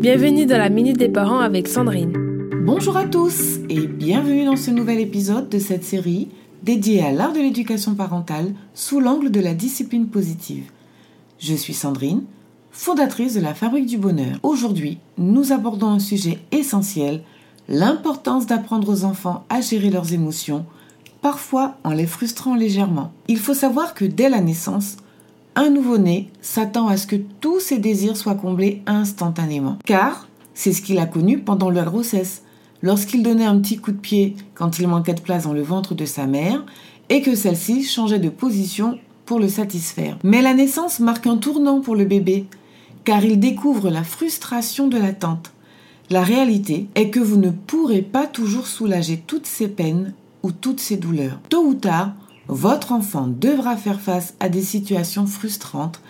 Bienvenue dans la Minute des Parents avec Sandrine. Bonjour à tous et bienvenue dans ce nouvel épisode de cette série dédiée à l'art de l'éducation parentale sous l'angle de la discipline positive. Je suis Sandrine, fondatrice de la Fabrique du Bonheur. Aujourd'hui, nous abordons un sujet essentiel, l'importance d'apprendre aux enfants à gérer leurs émotions, parfois en les frustrant légèrement. Il faut savoir que dès la naissance, un nouveau-né s'attend à ce que tous ses désirs soient comblés instantanément. Car c'est ce qu'il a connu pendant la grossesse, lorsqu'il donnait un petit coup de pied quand il manquait de place dans le ventre de sa mère et que celle-ci changeait de position pour le satisfaire. Mais la naissance marque un tournant pour le bébé, car il découvre la frustration de l'attente. La réalité est que vous ne pourrez pas toujours soulager toutes ses peines ou toutes ses douleurs. Tôt ou tard, votre enfant devra faire face à des situations frustrantes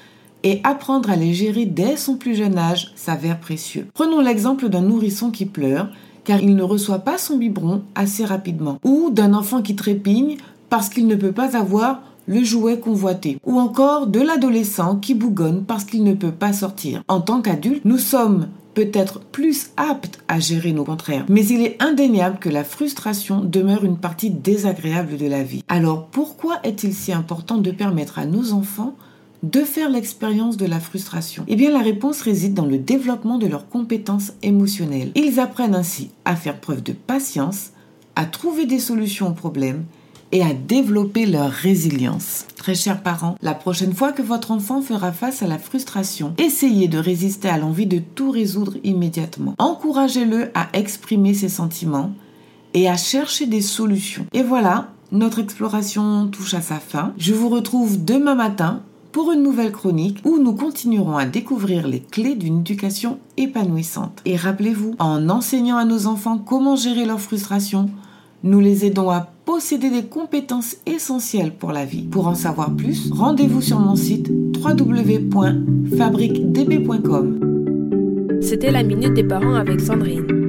et apprendre à les gérer dès son plus jeune âge s'avère précieux. Prenons l'exemple d'un nourrisson qui pleure car il ne reçoit pas son biberon assez rapidement, ou d'un enfant qui trépigne parce qu'il ne peut pas avoir le jouet convoité, ou encore de l'adolescent qui bougonne parce qu'il ne peut pas sortir. En tant qu'adulte, nous sommes peut-être plus apte à gérer nos contraires. Mais il est indéniable que la frustration demeure une partie désagréable de la vie. Alors pourquoi est-il si important de permettre à nos enfants de faire l'expérience de la frustration? Eh bien la réponse réside dans le développement de leurs compétences émotionnelles. Ils apprennent ainsi à faire preuve de patience, à trouver des solutions aux problèmes et à développer leur résilience. Très chers parents, la prochaine fois que votre enfant fera face à la frustration, essayez de résister à l'envie de tout résoudre immédiatement. Encouragez-le à exprimer ses sentiments et à chercher des solutions. Et voilà, notre exploration touche à sa fin. Je vous retrouve demain matin pour une nouvelle chronique où nous continuerons à découvrir les clés d'une éducation épanouissante. Et rappelez-vous, en enseignant à nos enfants comment gérer leur frustration, nous les aidons à posséder des compétences essentielles pour la vie. Pour en savoir plus, rendez-vous sur mon site www.fabriquedb.com. C'était la Minute des Parents avec Sandrine.